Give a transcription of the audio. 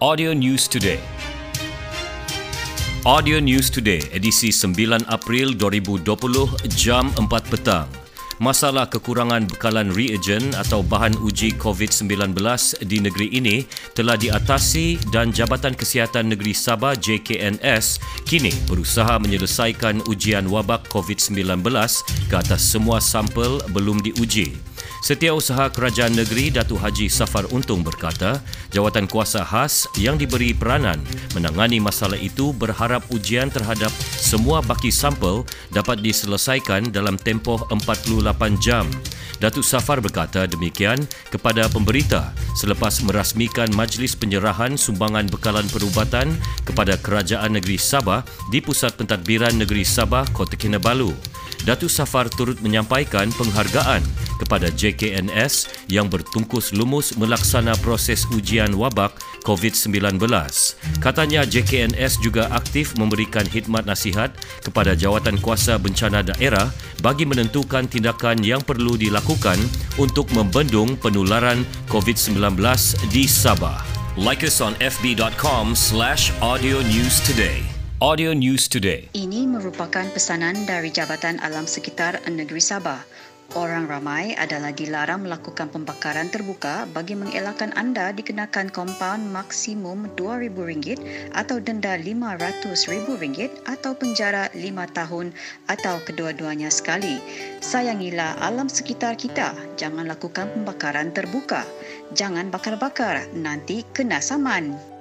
Audio News Today. Audio News Today, edisi 9 April 2020, jam 4 petang. Masalah kekurangan bekalan reagen atau bahan uji COVID-19 di negeri ini telah diatasi dan Jabatan Kesihatan Negeri Sabah JKNS kini berusaha menyelesaikan ujian wabak COVID-19 ke atas semua sampel belum diuji. Setiausaha Kerajaan Negeri Datuk Haji Safar Untung berkata, jawatan kuasa khas yang diberi peranan menangani masalah itu berharap ujian terhadap semua baki sampel dapat diselesaikan dalam tempoh 48 jam. Datuk Safar berkata demikian kepada pemberita selepas merasmikan majlis penyerahan sumbangan bekalan perubatan kepada Kerajaan Negeri Sabah di Pusat Pentadbiran Negeri Sabah, Kota Kinabalu. Datuk Safar turut menyampaikan penghargaan kepada JKNS yang bertungkus lumus melaksana proses ujian wabak COVID-19. Katanya JKNS juga aktif memberikan khidmat nasihat kepada jawatan kuasa bencana daerah bagi menentukan tindakan yang perlu dilakukan untuk membendung penularan COVID-19 di Sabah. Like us on fb.com slash audio news today. Audio News Today. Ini merupakan pesanan dari Jabatan Alam Sekitar Negeri Sabah. Orang ramai adalah dilarang melakukan pembakaran terbuka bagi mengelakkan anda dikenakan kompaun maksimum RM2,000 atau denda RM500,000 atau penjara 5 tahun atau kedua-duanya sekali. Sayangilah alam sekitar kita. Jangan lakukan pembakaran terbuka. Jangan bakar-bakar, nanti kena saman.